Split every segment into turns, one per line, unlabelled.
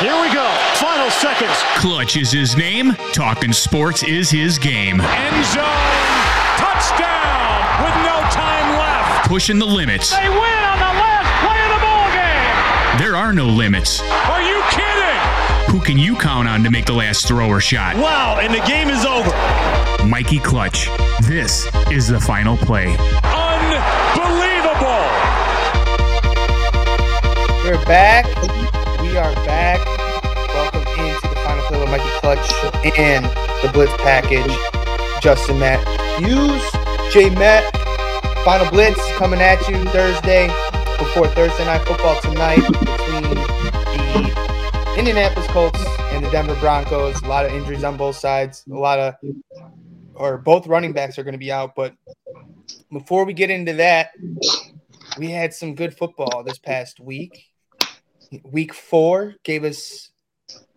Here we go. Final seconds.
Clutch is his name. Talking sports is his game.
End zone. Touchdown with no time left.
Pushing the limits.
They win on the last play of the ball game.
There are no limits.
Are you kidding?
Who can you count on to make the last throw or shot?
Wow, and the game is over.
Mikey Clutch. This is the final play.
Unbelievable.
We're back. We are back. Mikey Clutch and the Blitz package. Justin Matt Hughes, J Matt. Final Blitz coming at you Thursday before Thursday night football tonight between the Indianapolis Colts and the Denver Broncos. A lot of injuries on both sides. A lot of or both running backs are going to be out. But before we get into that, we had some good football this past week. Week four gave us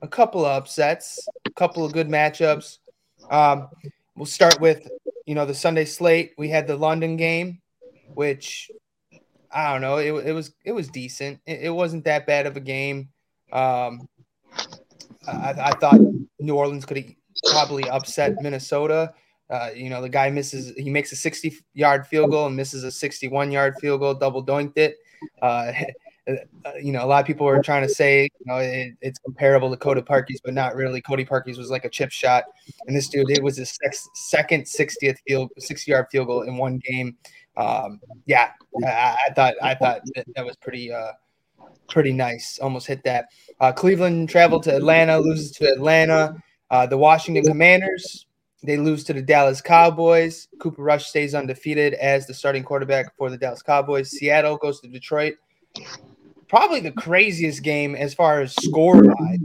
a couple of upsets, a couple of good matchups. Um, we'll start with you know the Sunday slate. We had the London game, which I don't know. It, it was it was decent. It, it wasn't that bad of a game. Um, I, I thought New Orleans could probably upset Minnesota. Uh, you know, the guy misses, he makes a 60 yard field goal and misses a 61 yard field goal, double doinked it. Uh, you know, a lot of people were trying to say, you know, it, it's comparable to Cody Parkey's, but not really. Cody Parkey's was like a chip shot, and this dude, it was his second 60th field, 60 yard field goal in one game. Um, yeah, I, I, thought I thought that, that was pretty uh, pretty nice. Almost hit that. Uh, Cleveland traveled to Atlanta, loses to Atlanta. Uh, the Washington Commanders they lose to the Dallas Cowboys. Cooper Rush stays undefeated as the starting quarterback for the Dallas Cowboys. Seattle goes to Detroit. Probably the craziest game as far as score uh,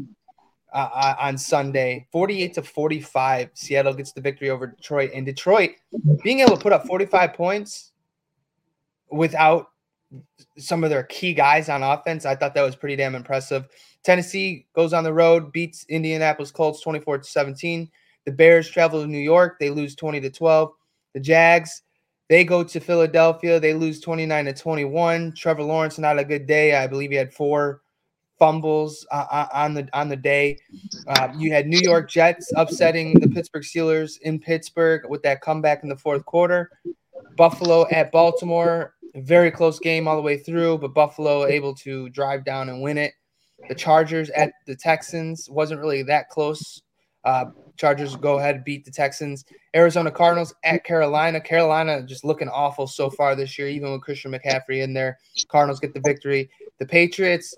uh, on Sunday 48 to 45. Seattle gets the victory over Detroit. And Detroit being able to put up 45 points without some of their key guys on offense, I thought that was pretty damn impressive. Tennessee goes on the road, beats Indianapolis Colts 24 to 17. The Bears travel to New York. They lose 20 to 12. The Jags, they go to Philadelphia. They lose 29 to 21. Trevor Lawrence, not a good day. I believe he had four fumbles uh, uh, on the on the day. Uh, you had New York Jets upsetting the Pittsburgh Steelers in Pittsburgh with that comeback in the fourth quarter. Buffalo at Baltimore, very close game all the way through, but Buffalo able to drive down and win it. The Chargers at the Texans wasn't really that close. Uh, Chargers go ahead and beat the Texans. Arizona Cardinals at Carolina. Carolina just looking awful so far this year, even with Christian McCaffrey in there. Cardinals get the victory. The Patriots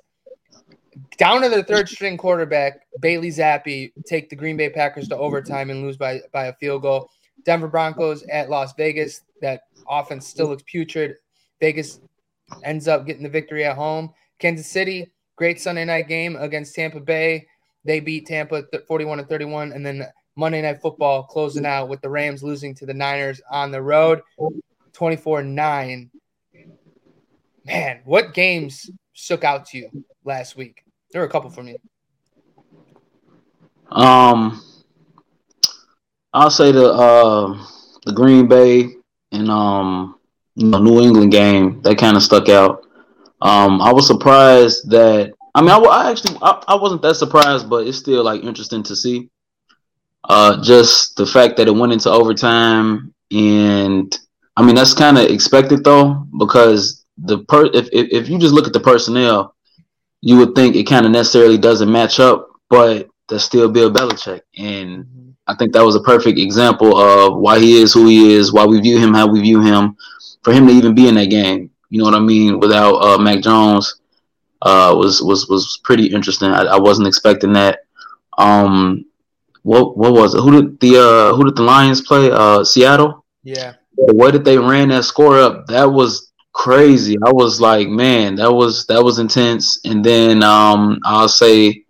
down to their third string quarterback, Bailey Zappe, take the Green Bay Packers to overtime and lose by, by a field goal. Denver Broncos at Las Vegas. That offense still looks putrid. Vegas ends up getting the victory at home. Kansas City, great Sunday night game against Tampa Bay. They beat Tampa 41 to 31. And then Monday Night Football closing out with the Rams losing to the Niners on the road 24 9. Man, what games stuck out to you last week? There were a couple for me.
Um, I'll say the uh, the Green Bay and um you know, New England game that kind of stuck out. Um, I was surprised that I mean, I, I actually I, I, wasn't that surprised, but it's still like interesting to see. Uh, just the fact that it went into overtime, and I mean that's kind of expected though, because the per if, if if you just look at the personnel, you would think it kind of necessarily doesn't match up, but that's still Bill Belichick, and I think that was a perfect example of why he is who he is, why we view him how we view him, for him to even be in that game. You know what I mean? Without uh, Mac Jones uh, was was was pretty interesting. I, I wasn't expecting that. Um, what what was it? Who did the uh, who did the Lions play? Uh, Seattle.
Yeah.
The way that they ran that score up, that was crazy. I was like, man, that was that was intense. And then um, I'll say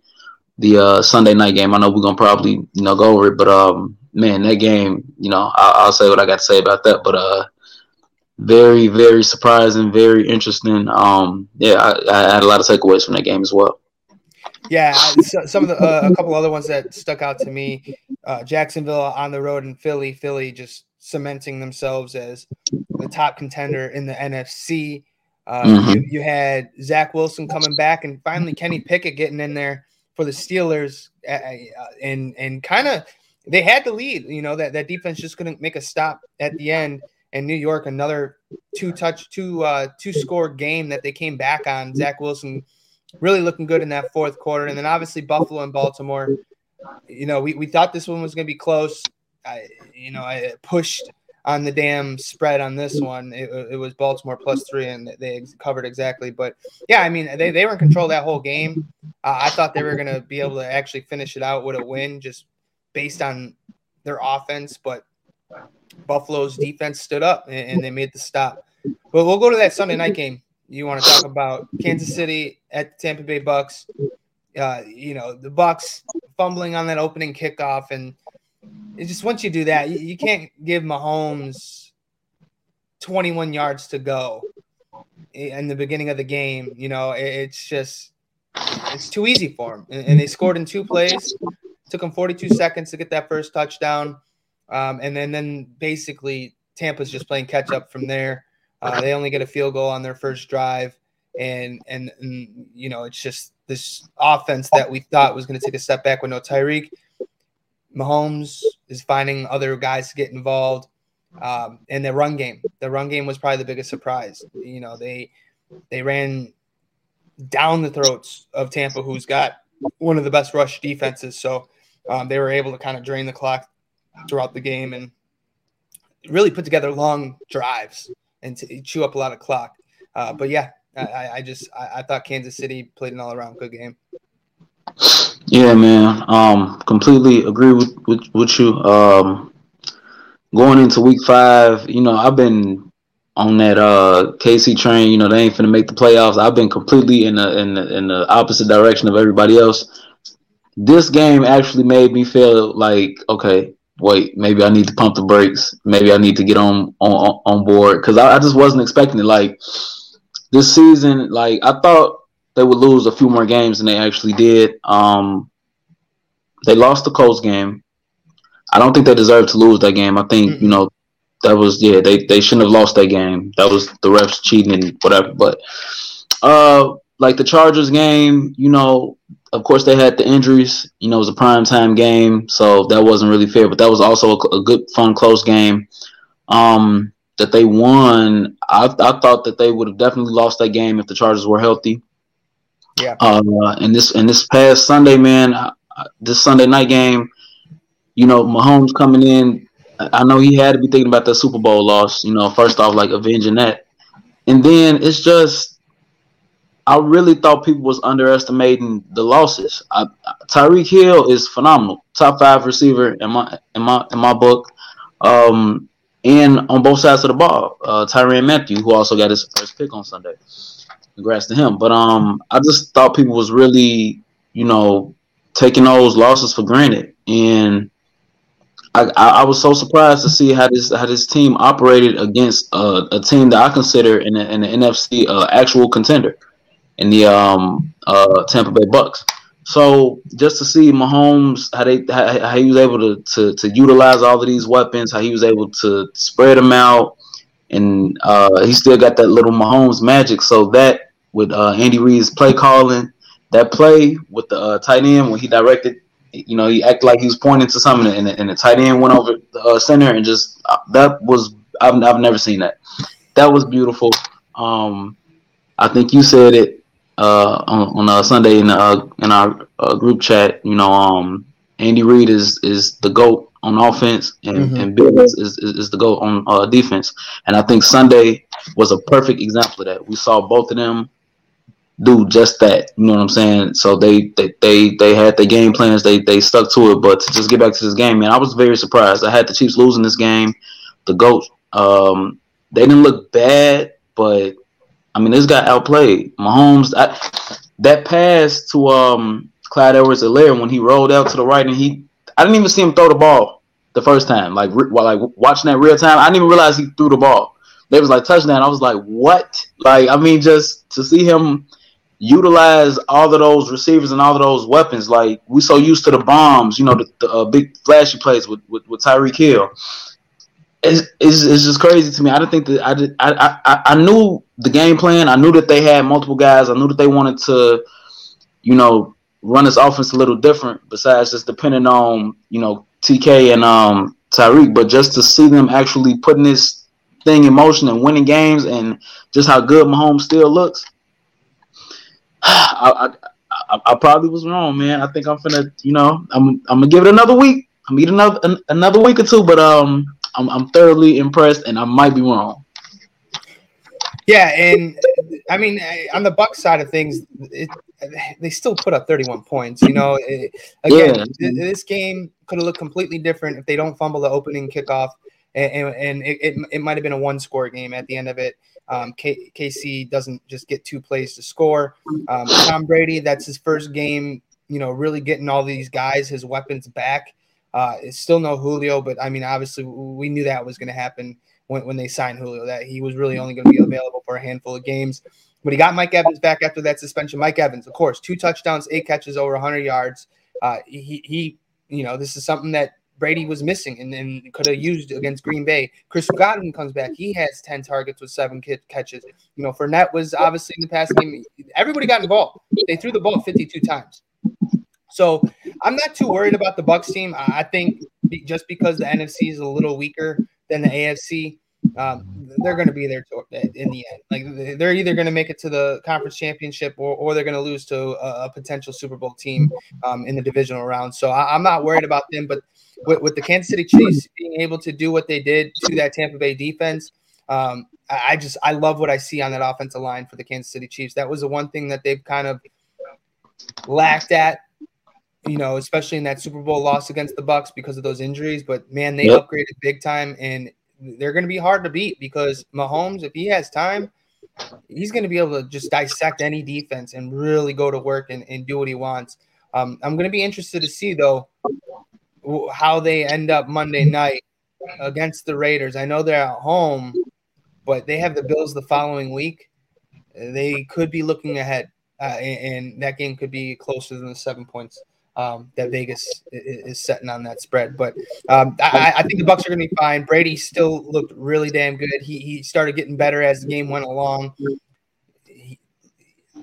the uh, Sunday night game. I know we're gonna probably you know go over it, but um, man, that game, you know, I'll, I'll say what I got to say about that. But uh, very, very surprising, very interesting. Um, yeah, I, I, had a lot of takeaways from that game as well.
Yeah, some of the uh, a couple other ones that stuck out to me: uh, Jacksonville on the road in Philly, Philly just cementing themselves as the top contender in the NFC. Uh, mm-hmm. you, you, had Zach Wilson coming back, and finally Kenny Pickett getting in there for the Steelers, uh and and kind of they had the lead. You know that that defense just couldn't make a stop at the end. And New York, another two touch, two uh, two score game that they came back on. Zach Wilson really looking good in that fourth quarter, and then obviously Buffalo and Baltimore. You know, we, we thought this one was going to be close. I, you know, I pushed on the damn spread on this one. It, it, was Baltimore plus three, and they covered exactly. But yeah, I mean, they, they were in control that whole game. Uh, I thought they were going to be able to actually finish it out with a win just based on their offense. But Buffalo's defense stood up and, and they made the stop. But we'll go to that Sunday night game. You want to talk about Kansas City at the Tampa Bay Bucks? Uh, you know, the Bucks fumbling on that opening kickoff and – it's just once you do that, you, you can't give Mahomes 21 yards to go in the beginning of the game. You know, it, it's just it's too easy for him. And, and, they scored in two plays. Took them 42 seconds to get that first touchdown, um, and then then basically Tampa's just playing catch up from there. Uh, they only get a field goal on their first drive, and, and and you know it's just this offense that we thought was going to take a step back with no Tyreek Mahomes is finding other guys to get involved. Um, and the run game, the run game was probably the biggest surprise. You know, they they ran down the throats of Tampa, who's got one of the best rush defenses. So um, they were able to kind of drain the clock throughout the game and really put together long drives and to chew up a lot of clock. Uh, but yeah, I, I just I, I, thought Kansas City played an all around good game.
Yeah, man. Um, completely agree with with, with you. Um, going into week five, you know, I've been on that uh KC train. You know, they ain't finna make the playoffs. I've been completely in the in the, in the opposite direction of everybody else. This game actually made me feel like, okay, wait, maybe I need to pump the brakes. Maybe I need to get on on on board because I, I just wasn't expecting it. Like this season, like I thought they would lose a few more games than they actually did. Um, they lost the Colts game. I don't think they deserved to lose that game. I think mm-hmm. you know that was yeah they they shouldn't have lost that game. That was the refs cheating and whatever. But uh, like the Chargers game, you know, of course they had the injuries. You know, it was a prime time game, so that wasn't really fair. But that was also a, a good, fun, close game. Um, that they won. I, I thought that they would have definitely lost that game if the Chargers were healthy.
Yeah. Uh,
and this and this past Sunday, man, this Sunday night game, you know, Mahomes coming in. I know he had to be thinking about that Super Bowl loss. You know, first off, like avenging that, and then it's just. I really thought people was underestimating the losses. Tyreek Hill is phenomenal, top five receiver in my in my in my book, um, and on both sides of the ball. Uh, Mathieu, who also got his first pick on Sunday congrats to him. But um, I just thought people was really, you know, taking those losses for granted, and I, I, I was so surprised to see how this how this team operated against uh, a team that I consider in the, in the NFC uh, actual contender in the um uh Tampa Bay Bucks. So just to see Mahomes how they how, how he was able to, to to utilize all of these weapons, how he was able to spread them out, and uh, he still got that little Mahomes magic. So that with uh, Andy Reid's play calling, that play with the uh, tight end when he directed, you know, he acted like he was pointing to something, and the, and the tight end went over the uh, center and just uh, that was I've I've never seen that. That was beautiful. Um, I think you said it uh, on, on Sunday in uh, in our group chat. You know, um, Andy Reid is is the goat on offense, and, mm-hmm. and Bill is, is, is, the goat on uh, defense. And I think Sunday was a perfect example of that. We saw both of them do just that. You know what I'm saying? So they they they, they had their game plans. They they stuck to it. But to just get back to this game, man, I was very surprised. I had the Chiefs losing this game. The goat, um, they didn't look bad, but I mean, this got outplayed. Mahomes, I, that pass to um Clyde Edwards-Helaire when he rolled out to the right and he, I didn't even see him throw the ball the first time. Like while like watching that real time, I didn't even realize he threw the ball. They was like touchdown. I was like, what? Like I mean, just to see him utilize all of those receivers and all of those weapons. Like we so used to the bombs, you know, the, the uh, big flashy plays with with, with Tyreek Hill. It's, it's, just crazy to me. I didn't think that I did. I, I I knew the game plan. I knew that they had multiple guys. I knew that they wanted to, you know, run this offense a little different. Besides just depending on you know TK and um, Tyreek, but just to see them actually putting this thing in motion and winning games, and just how good Mahomes still looks. I, I, I, I probably was wrong, man. I think I'm gonna, you know, I'm I'm gonna give it another week. I'm eat another another week or two, but um, I'm I'm thoroughly impressed, and I might be wrong.
Yeah, and I mean, on the Buck side of things, it, they still put up 31 points. You know, it, again, yeah. this game could have looked completely different if they don't fumble the opening kickoff, and, and, and it, it, it might have been a one score game at the end of it. Um, K- KC doesn't just get two plays to score. Um, Tom Brady, that's his first game. You know, really getting all these guys his weapons back. Uh, it's still no Julio, but I mean, obviously, we knew that was going to happen when, when they signed Julio, that he was really only going to be available for a handful of games. But he got Mike Evans back after that suspension. Mike Evans, of course, two touchdowns, eight catches, over 100 yards. Uh, he, he, you know, this is something that Brady was missing and, and could have used against Green Bay. Chris Godwin comes back. He has 10 targets with seven catches. You know, Fournette was obviously in the past game. Everybody got involved. They threw the ball 52 times. So I'm not too worried about the Bucks team. I think just because the NFC is a little weaker than the AFC, um, they're going to be there to, in the end. Like they're either going to make it to the conference championship or, or they're going to lose to a, a, potential Super Bowl team um, in the divisional round. So I, am not worried about them. But with, with, the Kansas City Chiefs being able to do what they did to that Tampa Bay defense, um, I, I just I love what I see on that offensive line for the Kansas City Chiefs. That was the one thing that they've kind of lacked at you know, especially in that Super Bowl loss against the Bucks because of those injuries. But man, they yep. upgraded big time, and they're going to be hard to beat because Mahomes, if he has time, he's going to be able to just dissect any defense and really go to work and, and do what he wants. Um, I'm going to be interested to see though how they end up Monday night against the Raiders. I know they're at home, but they have the Bills the following week. They could be looking ahead, uh, and, and that game could be closer than the seven points um, that Vegas is, setting on that spread. But um, I, I, think the Bucks are going to be fine. Brady still looked really damn good. He he started getting better as the game went along. He,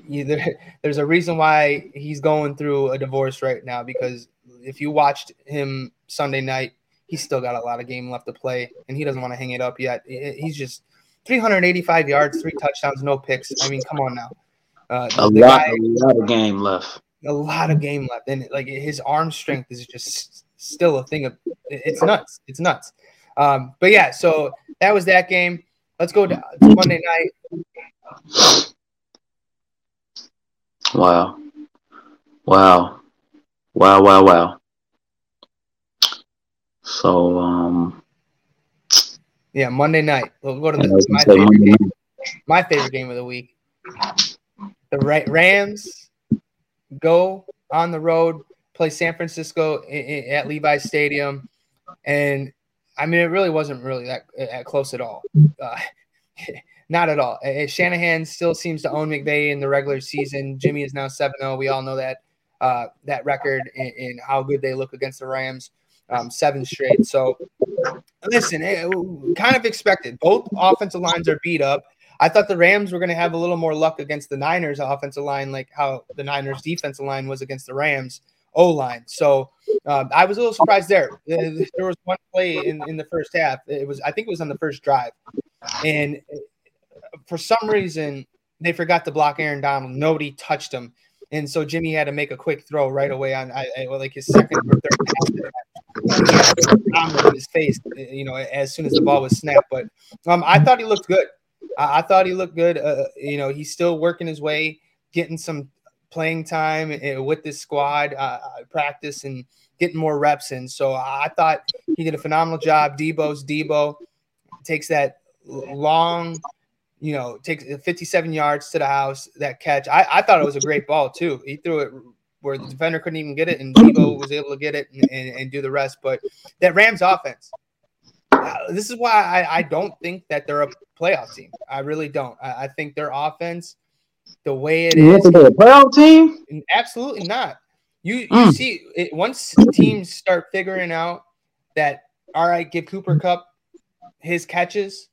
he, there, there's a reason why he's going through a divorce right now because if you watched him Sunday night, he's still got a lot of game left to play, and he doesn't want to hang it up yet. He's just 385 yards, three touchdowns, no picks. I mean, come on now.
Uh, a, lot, guy, a lot of game left
a lot of game left, and like his arm strength is just still a thing of it's nuts. It's nuts. Um, but yeah, so that was that game. Let's go to Monday night.
Wow. Wow. Wow, wow, wow. So um
yeah, Monday night. We'll go to the, my favorite game. My favorite game of the week. The right Rams go on the road, play San Francisco at Levi's Stadium, and I mean it really wasn't really that, that close at all. Uh, not at all. Shanahan still seems to own McVay in the regular season. Jimmy is now 7-0. We all know that uh, that record and, and, how good they look against the Rams. Um, seven straight. So listen, eh, kind of expected. Both offensive lines are beat up. I thought the Rams were going to have a little more luck against the Niners offensive line, like how the Niners defensive line was against the Rams O line. So um, I was a little surprised there. There was one play in, in the first half. It was I think it was on the first drive, and for some reason they forgot to block Aaron Donald. Nobody touched him. And so Jimmy had to make a quick throw right away on I, I, like his second or third pass. his face, you know, as soon as the ball was snapped. But um, I thought he looked good. I, I thought he looked good. Uh, you know, he's still working his way, getting some playing time uh, with this squad, uh, uh, practice, and getting more reps in. So I thought he did a phenomenal job. Deebo's Deebo takes that long, you know, takes 57 yards to the house. That catch, I, I thought it was a great ball too. He threw it where the defender couldn't even get it, and Deebo was able to get it and, and, and do the rest. But that Rams offense, uh, this is why I, I, don't think that they're a playoff team. I really don't. I, I think their offense, the way it you
is, think they're a playoff team?
Absolutely not. You you mm. see it once teams start figuring out that all right, give Cooper Kupp his catches,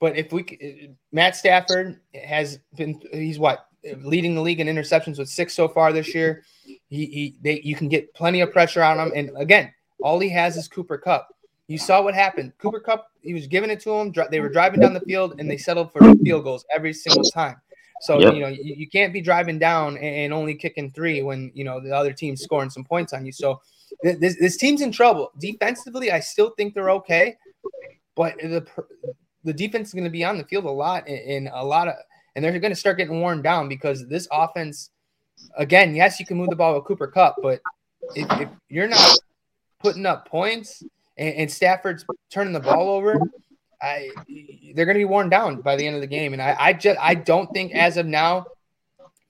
but if we Matt Stafford has been he's what leading the league in interceptions with six so far this year. He, he they, you can get plenty of pressure on him. And again, all he has is Cooper Kupp. You saw what happened. Cooper Kupp, he was giving it to him. They were driving down the field and they settled for field goals every single time. So yep. you know you, you, can't be driving down and, only kicking three when you know the other team's scoring some points on you. So th- this this team's in trouble defensively. I still think they're okay, but the the defense is going to be on the field a lot in a lot of, and they're going to start getting worn down because this offense. Again, yes, you can move the ball with Cooper Kupp, but if, if you're not putting up points and, and Stafford's turning the ball over, I they're going to be worn down by the end of the game. And I, I just I don't think as of now,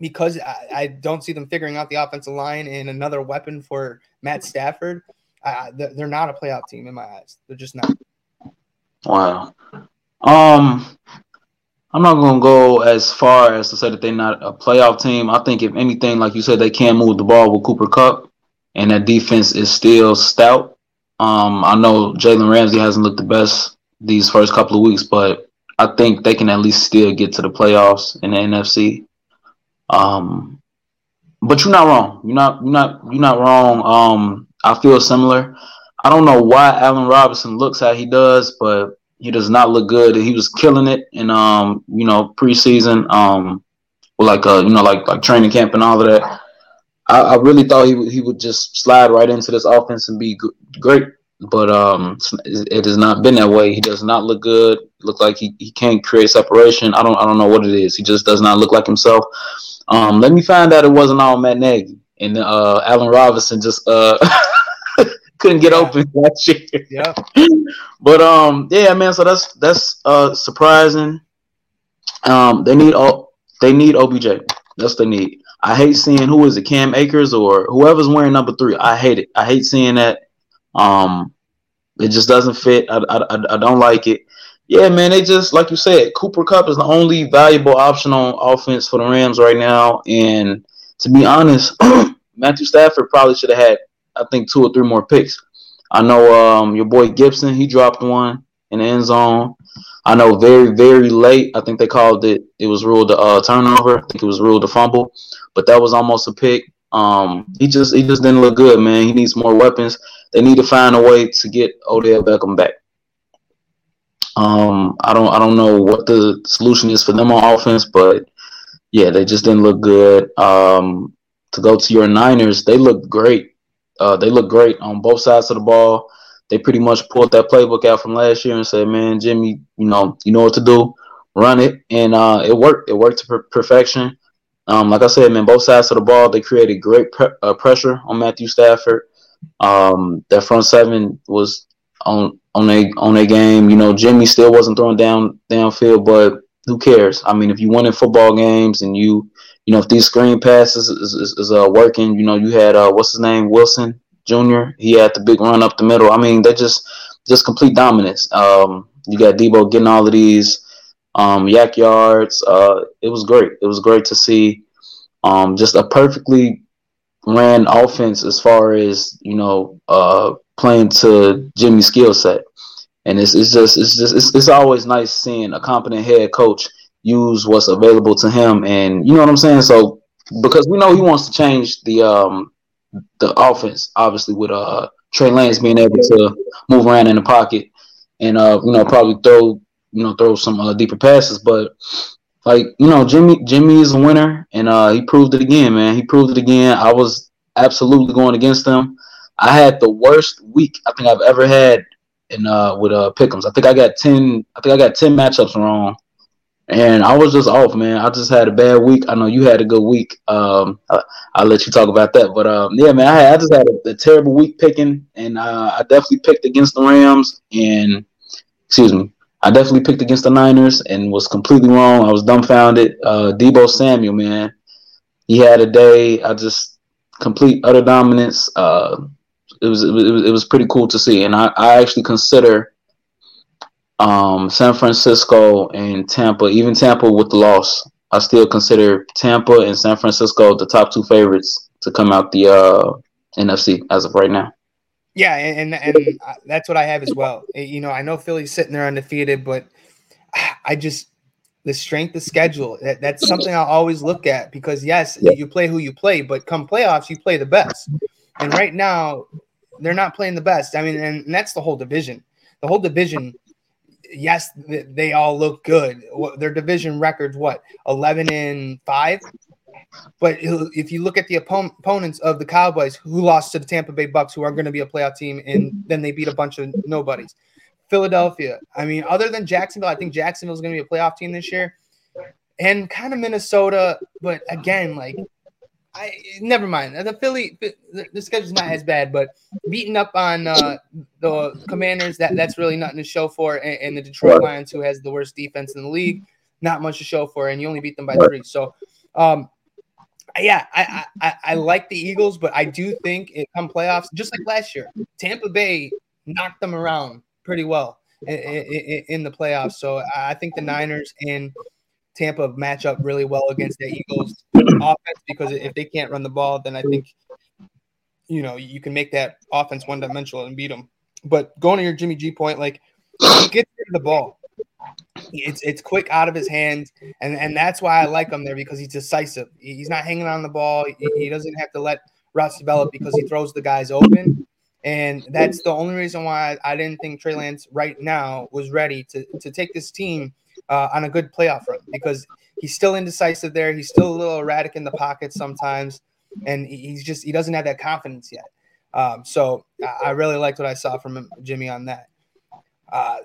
because I, I, don't see them figuring out the offensive line and another weapon for Matt Stafford. Uh, they're not a playoff team in my eyes. They're just not.
Wow. Um, I'm not going to go as far as to say that they're not a playoff team. I think if anything, like you said, they can move the ball with Cooper Kupp, and that defense is still stout. Um, I know Jalen Ramsey hasn't looked the best these first couple of weeks, but I think they can at least still get to the playoffs in the NFC. Um, but you're not wrong. You're not. You're not. You're not wrong. Um, I feel similar. I don't know why Allen Robinson looks how he does, but he does not look good. He was killing it in um, you know, preseason. Um, like uh, you know, like like training camp and all of that. I, I really thought he would he would just slide right into this offense and be g- great but um, it has not been that way. He does not look good. Look like he, he can't create separation. I don't I don't know what it is. He just does not look like himself. Um, let me find out it wasn't all Matt Nagy and uh, Allen Robinson just uh couldn't get yeah. open last year. Yeah. but um, yeah, man. So that's that's uh surprising. Um, they need all they need OBJ. That's the need. I hate seeing who is it, Cam Akers or whoever's wearing number three. I hate it. I hate seeing that. Um, it just doesn't fit. I, I, I don't like it. Yeah, man, they just like you said, Cooper Kupp is the only valuable option on offense for the Rams right now. And to be honest, Matthew Stafford probably should have had, I think, two or three more picks. I know um, your boy Gibson, he dropped one in the end zone. I know very, very late. I think they called it. It was ruled a uh, turnover. I think it was ruled a fumble, but that was almost a pick. Um, he just he just didn't look good, man. He needs more weapons they need to find a way to get Odell Beckham back. Um, I don't I don't know what the solution is for them on offense, but yeah, they just didn't look good. Um, to go to your Niners, they look great. Uh, they look great on both sides of the ball. They pretty much pulled that playbook out from last year and said, "Man, Jimmy, you know, you know what to do. Run it," and uh, it worked. It worked to per- perfection. Um, like I said, man, both sides of the ball, they created great pre- uh, pressure on Matthew Stafford. Um, that front seven was on on a on a game. You know, Jimmy still wasn't throwing down downfield, but who cares? I mean, if you win in football games and you you know if these screen passes is, is, is uh, working, you know, you had uh, what's his name Wilson Jr. He had the big run up the middle. I mean, they just just complete dominance. Um, you got Deebo getting all of these um, YAC yards. Uh, it was great. It was great to see. Um, just a perfectly ran offense as far as you know uh, playing to Jimmy's skill set, and it's it's just it's just it's, it's always nice seeing a competent head coach use what's available to him, and you know what I'm saying. So because we know he wants to change the um the offense, obviously with uh Trey Lance being able to move around in the pocket and uh you know probably throw you know throw some uh, deeper passes, but like you know, Jimmy Jimmy is a winner, and uh, he proved it again, man. He proved it again. I was absolutely going against him. I had the worst week I think I've ever had in uh with uh Pickums. I think I got ten. I think I got ten matchups wrong, and I was just off, man. I just had a bad week. I know you had a good week. Um, I, will let you talk about that, but um, yeah, man, I, had, I just had a, a terrible week picking, and uh, I definitely picked against the Rams. And excuse me, I definitely picked against the Niners and was completely wrong. I was dumbfounded. Uh, Deebo Samuel, man, he had a day. I just complete utter dominance. Uh, it was, it was it was pretty cool to see, and I, I actually consider um, San Francisco and Tampa, even Tampa with the loss. I still consider Tampa and San Francisco the top two favorites to come out the uh, NFC as of right now.
Yeah, and and, and that's what I have as well. Eh, you know, I know Philly's sitting there undefeated, but I just the strength of schedule. That, that's something I always look at because yes, you play who you play, but come playoffs, you play the best. And right now, they're not playing the best. I mean, and, and that's the whole division. The whole division. Yes, they all look good. Their division records what eleven and five. But if you look at the oppo- opponents of the Cowboys, who lost to the Tampa Bay Bucks, who are going to be a playoff team, and then they beat a bunch of nobodies. Philadelphia. I mean, other than Jacksonville, I think Jacksonville is going to be a playoff team this year, and kind of Minnesota. But again, like, I never mind. The Philly, the, the schedule's not as bad, but beating up on uh, the Commanders, that that's really nothing to show for, and, and the Detroit Lions, who has the worst defense in the league, not much to show for, and you only beat them by three. So, um, yeah, I, I I- like the Eagles, but I do think it come playoffs, just like last year, Tampa Bay knocked them around pretty well in, in, in the playoffs. So I think the Niners and Tampa match up really well against the Eagles offense because if they can't run the ball, then I think you know you can make that offense one dimensional and beat them. But going to your Jimmy G point, like of the ball. It's it's quick out of his hands, and and that's why I like him there because he's decisive. He's not hanging on the ball. He, he doesn't have to let routes develop because he throws the guys open. And that's the only reason why I didn't think Trey Lance right now was ready to, to take this team uh, on a good playoff run because he's still indecisive there. He's still a little erratic in the pocket sometimes, and he- he's just he doesn't have that confidence yet. Um, so I really liked what I saw from Jimmy on that. Uh,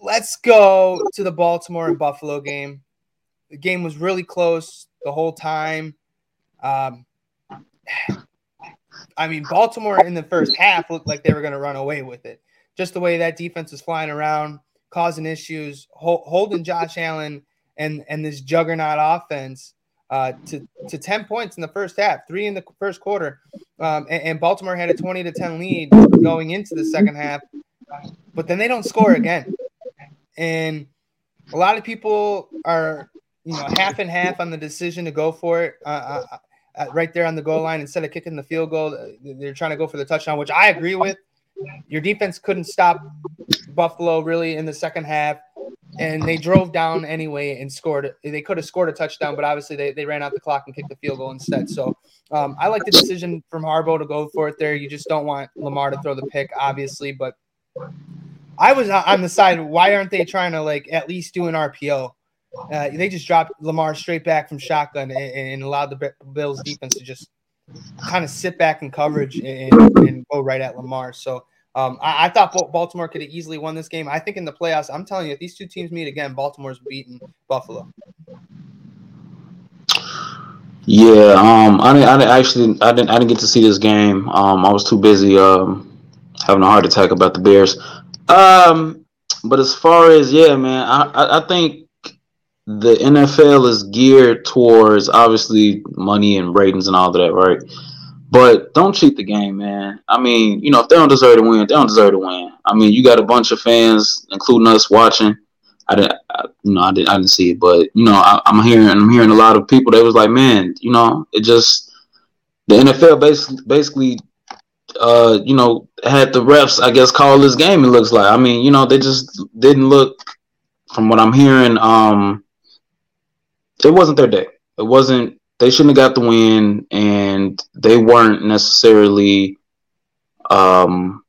let's go to the Baltimore and Buffalo game. The game was really close the whole time. Um, I mean, Baltimore in the first half looked like they were going to run away with it. Just the way that defense was flying around, causing issues, hol- holding Josh Allen and and this juggernaut offense uh, to to ten points in the first half, three in the first quarter, um, and, and Baltimore had a twenty to ten lead going into the second half, but then they don't score again, and a lot of people are you know half and half on the decision to go for it. Uh, uh, uh, right there on the goal line instead of kicking the field goal. uh, They're trying to go for the touchdown, which I agree with. Your defense couldn't stop Buffalo really in the second half, and they drove down anyway and scored. They could have scored a touchdown, but obviously they, they ran out the clock and kicked the field goal instead. So um, I like the decision from Harbaugh to go for it there. You just don't want Lamar to throw the pick, obviously, but I was on the side. Why aren't they trying to like at least do an RPO? Uh, they just dropped Lamar straight back from shotgun and, and allowed the Bills defense to just kind of sit back in coverage and, and go right at Lamar. So um, I, I thought Baltimore could have easily won this game. I think in the playoffs, I'm telling you, if these two teams meet again, Baltimore's beating Buffalo.
Yeah, um, I didn't, I didn't actually, I didn't, I didn't get to see this game. Um, I was too busy, um, having a heart attack about the Bears. Um, but as far as yeah, man, I, I, think the NFL is geared towards obviously money and ratings and all of that, right? But don't cheat the game, man. I mean, you know, if they don't deserve to win, they don't deserve to win. I mean, you got a bunch of fans, including us, watching. I didn't, I, you know, I didn't, I didn't see it, but you know, I, I'm hearing, I'm hearing a lot of people that was like, man, you know, it just the NFL basically, basically, uh, you know, had the refs, I guess, call this game. It looks like, I mean, you know, they just didn't look, from what I'm hearing, um, it wasn't their day. It wasn't. They shouldn't have got the win, and they weren't necessarily, um,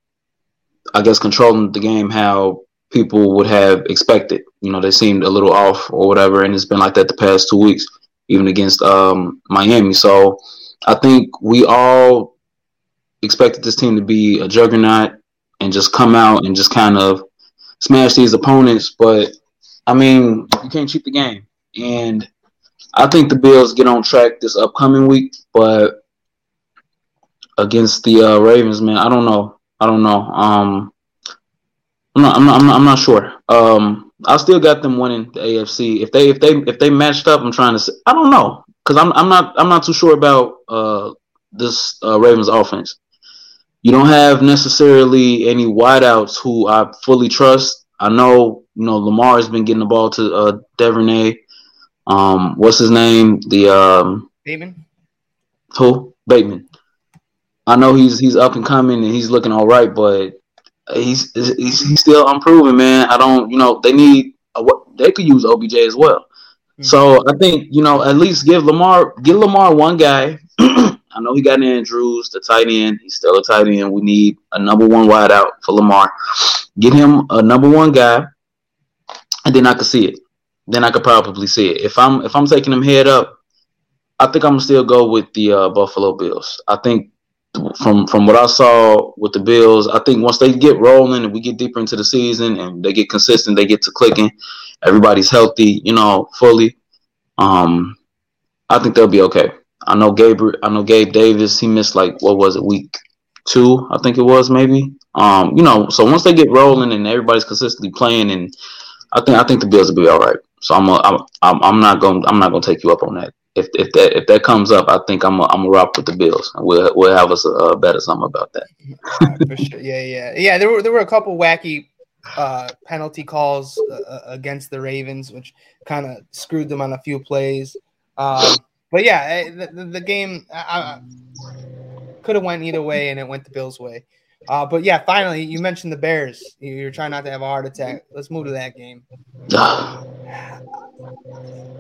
I guess, controlling the game how people would have expected. You know, they seemed a little off or whatever, and it's been like that the past two weeks, even against um, Miami. So I think we all expected this team to be a juggernaut and just come out and just kind of smash these opponents. But I mean, you can't cheat the game, and I think the Bills get on track this upcoming week, but against the uh, Ravens, man, I don't know. I don't know. Um, I'm not. I'm not. I'm not, I'm not sure. Um, I still got them winning the AFC. If they if they if they matched up, I'm trying to. Say, I don't know because I'm I'm not I'm not too sure about uh this uh, Ravens offense. You don't have necessarily any wideouts who I fully trust. I know you know Lamar has been getting the ball to uh, Duvernay. Um, what's his name? The um,
Bateman?
who Bateman. I know he's he's up and coming and he's looking all right, but he's he's, he's still unproven, man. I don't, you know, they need a, they could use OBJ as well. Mm-hmm. So I think you know at least give Lamar give Lamar one guy. I know he got Andrews, the tight end. He's still a tight end. We need a number one wide out for Lamar. Get him a number one guy, and then I could see it. Then I could probably see it. If I'm if I'm taking him head up, I think I'm gonna still go with the uh, Buffalo Bills. I think from from what I saw with the Bills, I think once they get rolling and we get deeper into the season and they get consistent, they get to clicking, everybody's healthy, you know, fully. Um, I think they'll be okay. I know Gabe. I know Gabe Davis. He missed like what was it, week two? I think it was maybe. Um, you know, so once they get rolling and everybody's consistently playing, and I think I think the Bills will be all right. So I'm a, I'm I'm, not going I'm not going to take you up on that. If, if that if that comes up, I think I'm a, I'm a rock with the Bills, we'll we'll have us a, a better something about that.
sure. Yeah, yeah, yeah. There were there were a couple wacky uh, penalty calls uh, uh against the Ravens, which kind of screwed them on a few plays. Um, but yeah, eh, the, the, the game could have went either way, and it went the Bills' way. Uh, but yeah, finally, you mentioned the Bears. You're trying not to have a heart attack. Let's move to that game.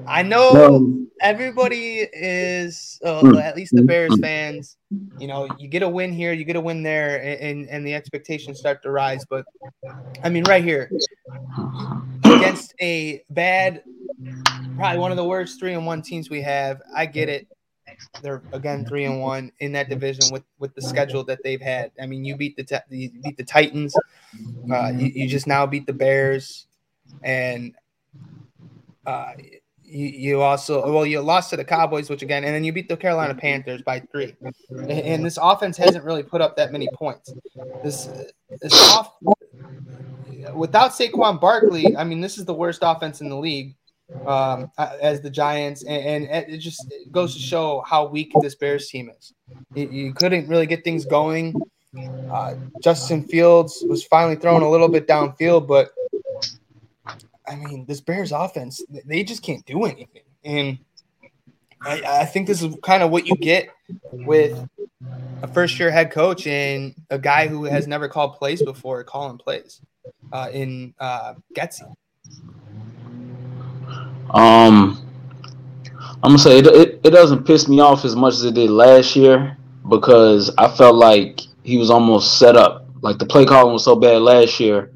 I know everybody is, uh, at least the Bears fans. You know, you get a win here, you get a win there, and and the expectations start to rise. But I mean, right here against a bad, probably one of the worst three and one teams we have. I get it. They're again three and one in that division with with the schedule that they've had. I mean, you beat the you beat the Titans, uh, you, you just now beat the Bears, and uh, you, you also well you lost to the Cowboys, which again, and then you beat the Carolina Panthers by three. And, and this offense hasn't really put up that many points. This this off without Saquon Barkley, I mean, this is the worst offense in the league um, as the Giants, and, and, it just goes to show how weak this Bears team is. You, you couldn't really get things going. Uh, Justin Fields was finally thrown a little bit downfield, but I mean, this Bears offense, they just can't do anything. And I, I think this is kind of what you get with a first year head coach and a guy who has never called plays before calling plays uh, in uh.
Um, I'm gonna say it, it, it doesn't piss me off as much as it did last year because I felt like he was almost set up. Like the play calling was so bad last year,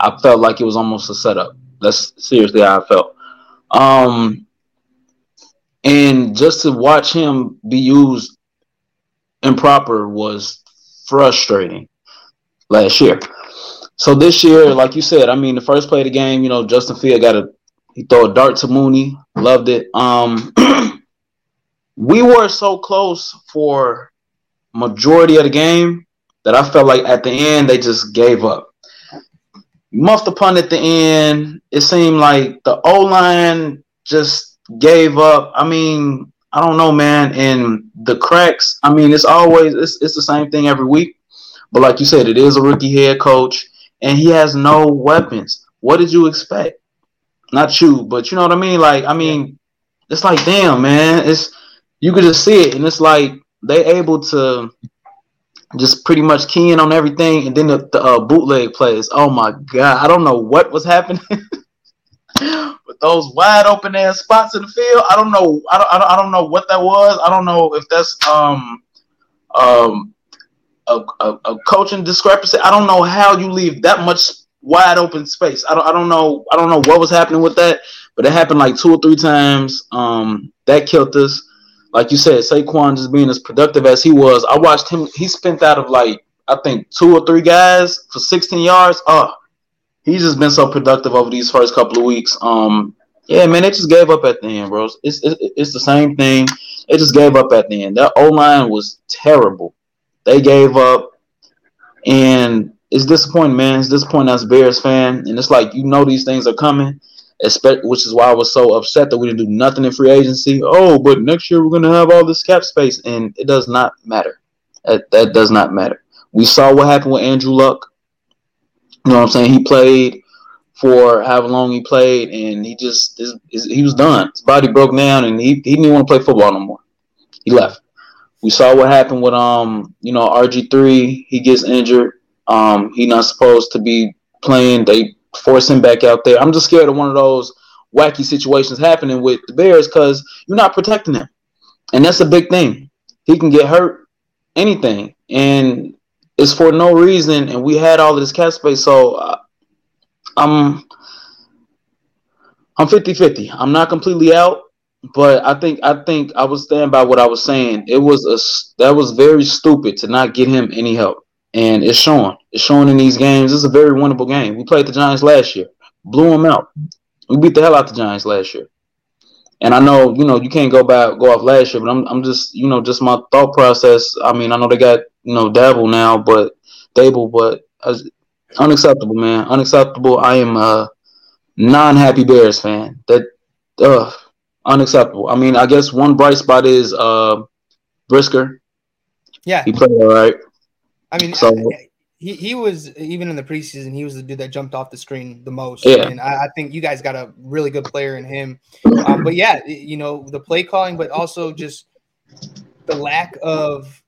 I felt like it was almost a setup. That's seriously how I felt. Um, and just to watch him be used improper was frustrating last year. So this year, like you said, I mean, the first play of the game, you know, Justin Field got a he threw a dart to Mooney, loved it. Um, we were so close for majority of the game that I felt like at the end they just gave up. Muffed the punt at the end. It seemed like the O line just gave up. I mean, I don't know, man. And the cracks. I mean, it's always it's it's the same thing every week. But like you said, it is a rookie head coach, and he has no weapons. What did you expect? Not you, but you know what I mean. Like, I mean, it's like, damn, man. It's you could just see it, and it's like they able to just pretty much keying on everything, and then the, the uh, bootleg plays. Oh my god, I don't know what was happening, but those wide open ass spots in the field, I don't know. I don't, I don't. I don't know what that was. I don't know if that's um um a, a, a coaching discrepancy. I don't know how you leave that much wide open space. I don't. I don't know. I don't know what was happening with that, but it happened like two or three times. Um, that killed us like you said, Saquon just being as productive as he was. I watched him. He spent out of like I think two or three guys for 16 yards. Oh, he's just been so productive over these first couple of weeks. Um, yeah, man, they just gave up at the end, bro. It's it's, it's the same thing. They just gave up at the end. That O line was terrible. They gave up, and it's disappointing, man. It's disappointing as a Bears fan, and it's like you know these things are coming Expect, which is why I was so upset that we didn't do nothing in free agency. Oh, but next year we're going to have all this cap space, and it does not matter. That, that does not matter. We saw what happened with Andrew Luck. You know what I'm saying? He played for however long he played, and he just his, his, he was done. His body broke down, and he, he didn't want to play football no more. He left. We saw what happened with um you know RG three. He gets injured. Um, he's not supposed to be playing. They force him back out there. I'm just scared of one of those wacky situations happening with the Bears because you're not protecting him, and that's a big thing. He can get hurt, anything, and it's for no reason. And we had all this cap space, so uh, I'm I'm 50-50. I'm not completely out, but I think I think I was stand by what I was saying. It was a that was very stupid to not get him any help, and it's showing. It's showing in these games. It's a very winnable game. We played the Giants last year, blew them out. We beat the hell out of the Giants last year. And I know, you know, you can't go back go off last year, but I'm I'm just, you know, just my thought process. I mean, I know they got, you know, Dabble now, but Daboll, but uh, unacceptable, man. Unacceptable. I am a non-happy Bears fan. That uh unacceptable. I mean, I guess one bright spot is uh Brisker.
Yeah.
He played all right.
I mean,
So-
he, he was even in the preseason. He was the dude that jumped off the screen the most.
Yeah.
and I, I think you guys got a really good player in him. Um, but yeah, you know the play calling, but also just the lack of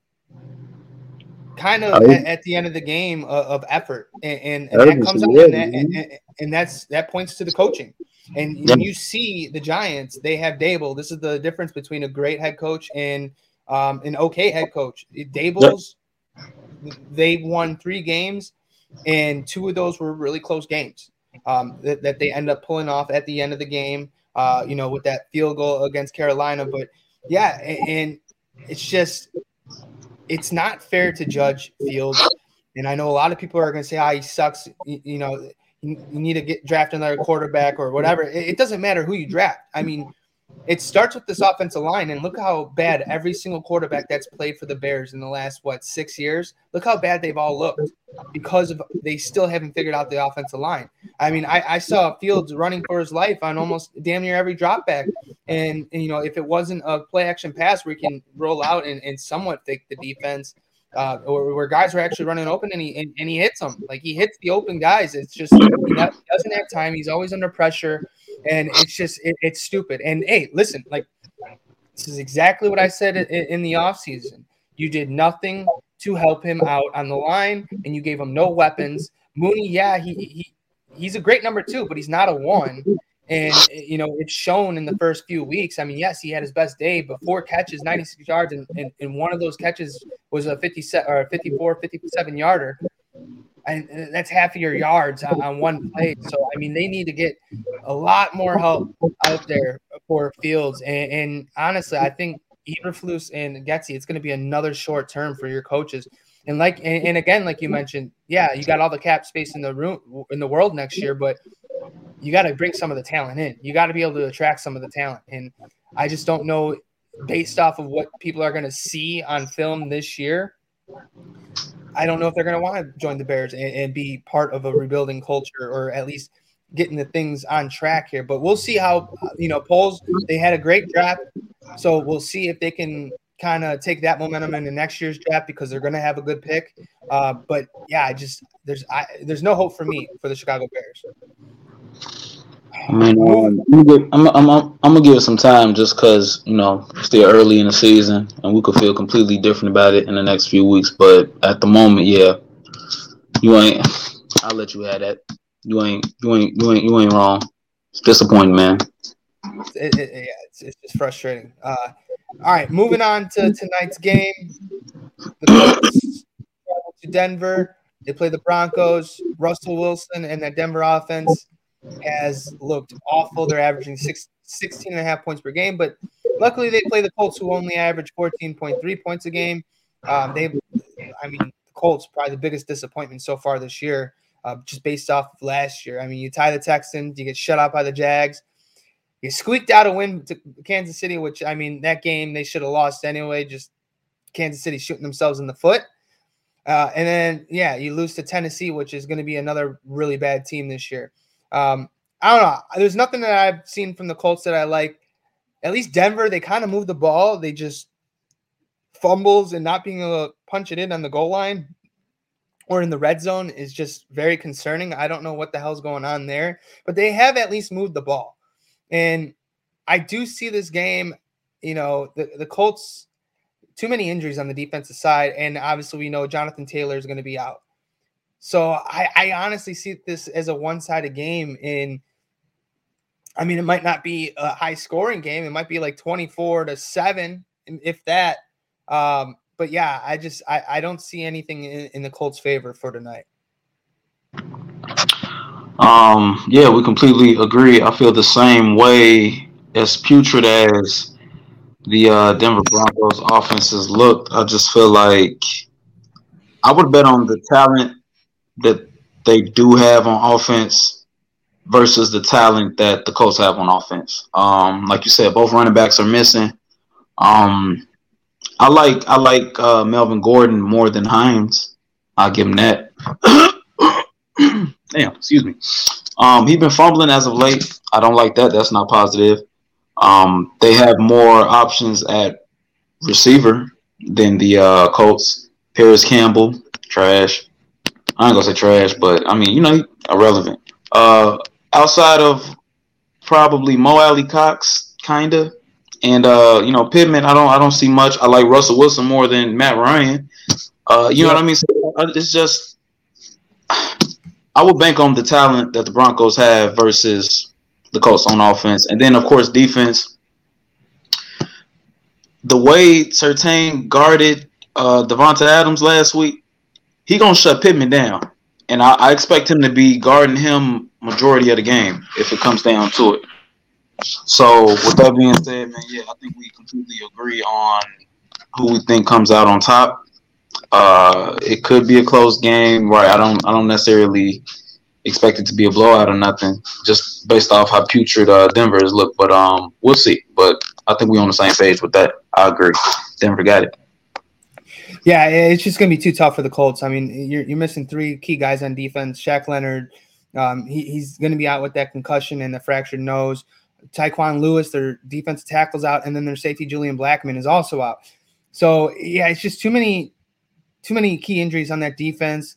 kind of
I-
at, at the end of the game of, of effort, and, and, and that comes
up
and, that, and, and- that's that points to the coaching. And
Yeah.
when you see the Giants, they have Daboll. This is the difference between a great head coach and um, an okay head coach. Daboll's they won three games, and two of those were really close games um, that, that they end up pulling off at the end of the game. Uh, you know, with that field goal against Carolina. But yeah, and it's just it's not fair to judge Fields. And I know a lot of people are going to say, "Ah, he sucks." You, you know, you, you need to get draft another quarterback or whatever. It, it doesn't matter who you draft. I mean, it starts with this offensive line, and look how bad every single quarterback that's played for the Bears in the last what six years. Look how bad they've all looked because of they still haven't figured out the offensive line. I mean, I, I saw Fields running for his life on almost damn near every drop back, and, and you know if it wasn't a play action pass where he can roll out and, and somewhat fake the defense. Uh, or where guys are actually running open and he and, and he hits them like he hits the open guys. It's just he doesn't have time. He's always under pressure, and it's just it, it's stupid. And hey, listen, like this is exactly what I said in, in the offseason. You did nothing to help him out on the line, and you gave him no weapons. Mooney, yeah, he, he he's a great number two, but he's not a one. And you know, it's shown in the first few weeks. I mean, yes, he had his best day, but four catches, 96 yards, and, and, and one of those catches was a 57 or a 54, 57 yarder. And that's half of your yards on, on one play. So I mean, they need to get a lot more help out there for Fields. And, and honestly, I think Eberflus and Getsy, it's going to be another short term for your coaches. And like, and, and again, like you mentioned, yeah, you got all the cap space in the room in the world next year, but you got to bring some of the talent in. You got to be able to attract some of the talent. And I just don't know, based off of what people are going to see on film this year, I don't know if they're going to want to join the Bears and, and be part of a rebuilding culture or at least getting the things on track here. But we'll see how, you know, Poles, they had a great draft. So we'll see if they can kind of take that momentum into next year's draft because they're going to have a good pick. Uh, but yeah, I just, there's, I, there's no hope for me for the Chicago Bears.
I mean, um, I'm, I'm, I'm, I'm, gonna give it some time just because you know it's still early in the season and we could feel completely different about it in the next few weeks. But at the moment, yeah, you ain't. I'll let you have that. You ain't. You ain't. You ain't. You ain't wrong. It's disappointing, man.
It, it, yeah, it's, it's just frustrating. Uh, all right, moving on to tonight's game. To Denver. They play the Broncos. Russell Wilson and that Denver offense has looked awful. They're averaging six, 16 and a half points per game, but luckily they play the Colts, who only average 14.3 points a game. Um, they, I mean, the Colts probably the biggest disappointment so far this year, uh, just based off of last year. I mean, you tie the Texans, you get shut out by the Jags. You squeaked out a win to Kansas City, which I mean, that game they should have lost anyway. Just Kansas City shooting themselves in the foot. Uh, and then, yeah, you lose to Tennessee, which is going to be another really bad team this year. Um, I don't know. There's nothing that I've seen from the Colts that I like. At least Denver, they kind of move the ball. They just fumbles and not being able to punch it in on the goal line or in the red zone is just very concerning. I don't know what the hell's going on there, but they have at least moved the ball. And I do see this game, you know, the, the Colts, too many injuries on the defensive side. And obviously, we know Jonathan Taylor is going to be out. So I, I honestly see this as a one sided game. In, I mean, it might not be a high scoring game. It might be like 24 to 7, if that. Um, but yeah, I just I, I don't see anything in, in the Colts' favor for tonight.
Um, yeah, we completely agree. I feel the same way as putrid as the uh, Denver Broncos offenses looked. I just feel like I would bet on the talent that they do have on offense versus the talent that the Colts have on offense. Um, like you said, both running backs are missing. Um, I like I like uh, Melvin Gordon more than Hines. I'll give him that. Damn, excuse me. Um, he's been fumbling as of late. I don't like that. That's not positive. Um, they have more options at receiver than the uh, Colts. Parris Campbell, trash. I ain't gonna say trash, but I mean, you know, irrelevant. Uh, outside of probably Mo Alie-Cox, kinda, and uh, you know, Pittman. I don't, I don't see much. I like Russell Wilson more than Matt Ryan. Uh, you yeah. know what I mean? So it's just, I would bank on the talent that the Broncos have versus the Colts on offense, and then of course defense. The way Surtain guarded uh, Davante Adams last week, he gonna shut Pittman down, and I, I, expect him to be guarding him majority of the game if it comes down to it. So with that being said, man, yeah, I think we completely agree on who we think comes out on top. Uh, it could be a close game, right? I don't, I don't necessarily expect it to be a blowout or nothing, just based off how putrid uh, Denver has looked. But um, we'll see. But I think we're on the same page with that. I agree. Denver got it.
Yeah, it's just going to be too tough for the Colts. I mean, you're, you're missing three key guys on defense. Shaq Leonard, um, he, he's going to be out with that concussion and the fractured nose. Tyquan Lewis, their defense tackles out, and then their safety Julian Blackmon is also out. So yeah, it's just too many, too many key injuries on that defense.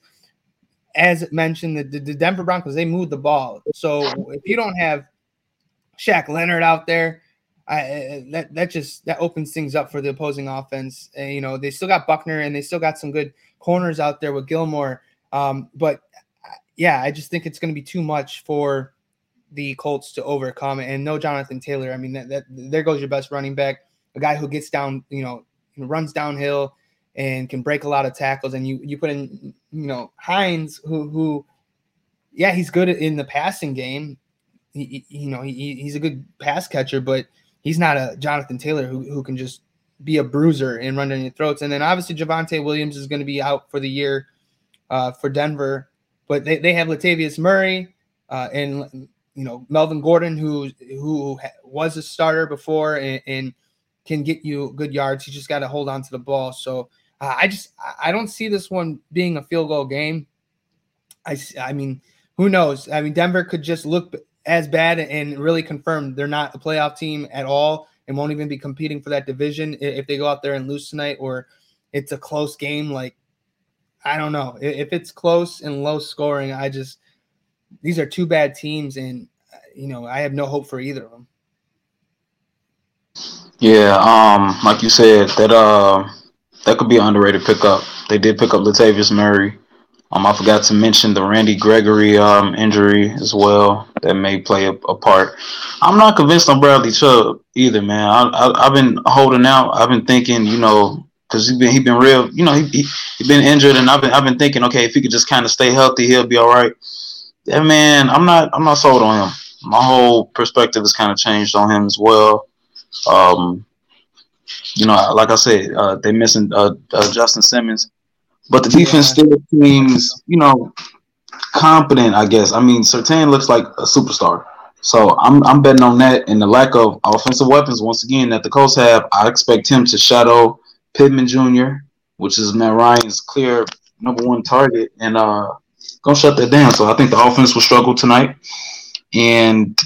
As mentioned, the, the Denver Broncos they move the ball. So if you don't have Shaq Leonard out there, I, that that just that opens things up for the opposing offense. And, you know, they still got Buckner and they still got some good corners out there with Gilmore. Um, but yeah, I just think it's going to be too much for the Colts to overcome. And no Jonathan Taylor. I mean, that, that there goes your best running back, a guy who gets down, you know, runs downhill and can break a lot of tackles. And you you put in, you know, Hines, who who, yeah, he's good in the passing game. He, you know, he, he's a good pass catcher, but he's not a Jonathan Taylor who, who can just be a bruiser and run down your throats. And then obviously Javonte Williams is going to be out for the year uh, for Denver, but they, they have Latavius Murray uh, and you know Melvin Gordon who who was a starter before and, and can get you good yards. You just got to hold on to the ball. So uh, I just I don't see this one being a field goal game. I I mean who knows? I mean Denver could just look as bad and really confirmed they're not a playoff team at all and won't even be competing for that division if they go out there and lose tonight or it's a close game like I don't know. If it's close and low scoring, I just these are two bad teams and you know, I have no hope for either of them.
Yeah, um like you said that uh that could be an underrated pickup. They did pick up Latavius Murray. Um, I forgot to mention the Randy Gregory um, injury as well that may play a, a, part. I'm not convinced on Bradley Chubb either, man. I, have been holding out. I've been thinking, you know, because he's been he been real, you know, he he, he been injured, and I've been I've been thinking, okay, if he could just kind of stay healthy, he'll be all right. Yeah, man, I'm not I'm not sold on him. My whole perspective has kind of changed on him as well. Um, you know, like I said, uh, they missing uh, uh, Justin Simmons but the defense yeah. still seems, you know, competent. I guess. I mean, Surtain looks like a superstar. So I'm I'm betting on that and the lack of offensive weapons once again that the Colts have. I expect him to shadow Pittman Jr., which is Matt Ryan's clear number one target, and uh, gonna shut that down. So I think the offense will struggle tonight, and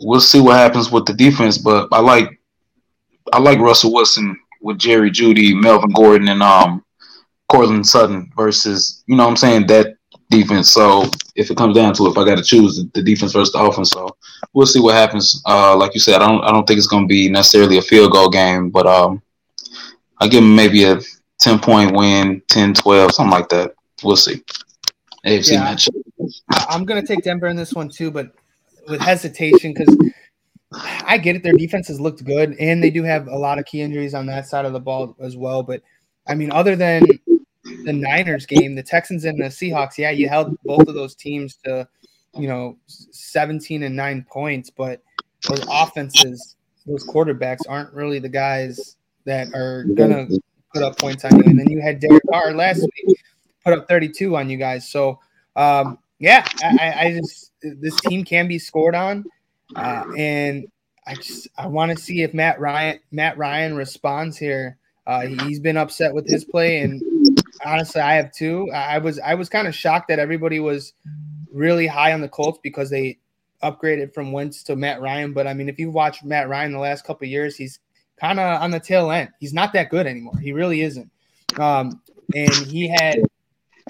we'll see what happens with the defense. But I like I like Russell Wilson with Jerry Jeudy, Melvin Gordon, and um Courtland Sutton versus, you know what I'm saying, that defense. So if it comes down to it, if I got to choose the defense versus the offense, so we'll see what happens. Uh, like you said, I don't I don't think it's going to be necessarily a field goal game, but um, I give them maybe a 10 point win, 10, 12, something like that. We'll see. AFC yeah,
matchup. I'm going to take Denver in this one too, but with hesitation because I get it. Their defense has looked good, and they do have a lot of key injuries on that side of the ball as well. But I mean, other than the Niners game, the Texans and the Seahawks, yeah, you held both of those teams to, you know, 17 and nine points, but those offenses, those quarterbacks aren't really the guys that are gonna put up points on you. And then you had Derek Carr last week put up 32 on you guys. So um, yeah, I, I, just this team can be scored on, uh, and I just I want to see if Matt Ryan Matt Ryan responds here. Uh, he's been upset with his play, and honestly, I have too. I was I was kind of shocked that everybody was really high on the Colts because they upgraded from Wentz to Matt Ryan. But I mean, if you've watched Matt Ryan the last couple years, he's kind of on the tail end. He's not that good anymore. He really isn't. Um, and he had,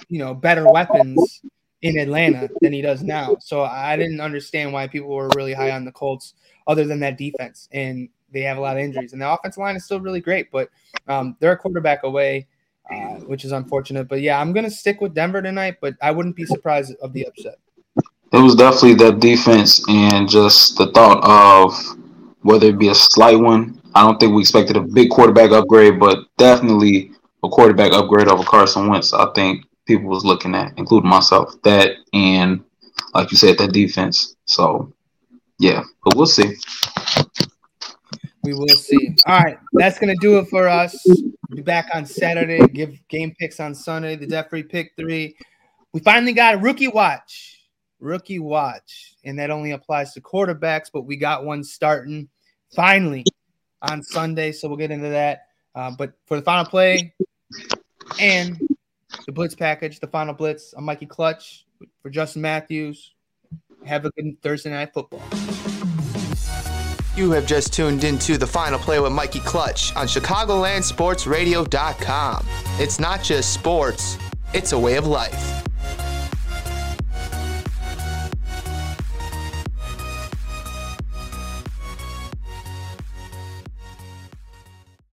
you know, better weapons in Atlanta than he does now. So I didn't understand why people were really high on the Colts, other than that defense. And they have a lot of injuries, and the offensive line is still really great, but um, they're a quarterback away, uh, which is unfortunate. But yeah, I'm gonna stick with Denver tonight, but I wouldn't be surprised of the upset.
It was definitely that defense and just the thought of whether it be a slight one. I don't think we expected a big quarterback upgrade, but definitely a quarterback upgrade over Carson Wentz. I think people was looking at, including myself. That and like you said, that defense. So yeah, but we'll see.
We will see. All right, that's gonna do it for us. We'll be back on Saturday. Give game picks on Sunday. The Jeffrey pick three. We finally got a rookie watch. Rookie watch, and that only applies to quarterbacks, but we got one starting finally on Sunday, so we'll get into that. Uh, but for the final play and the blitz package, the final blitz. I'm Mikey Clutch for Justin Mathews. Have a good Thursday night football.
You have just tuned into the final play with Mikey Clutch on ChicagolandSportsRadio.com. It's not just sports, it's a way of life.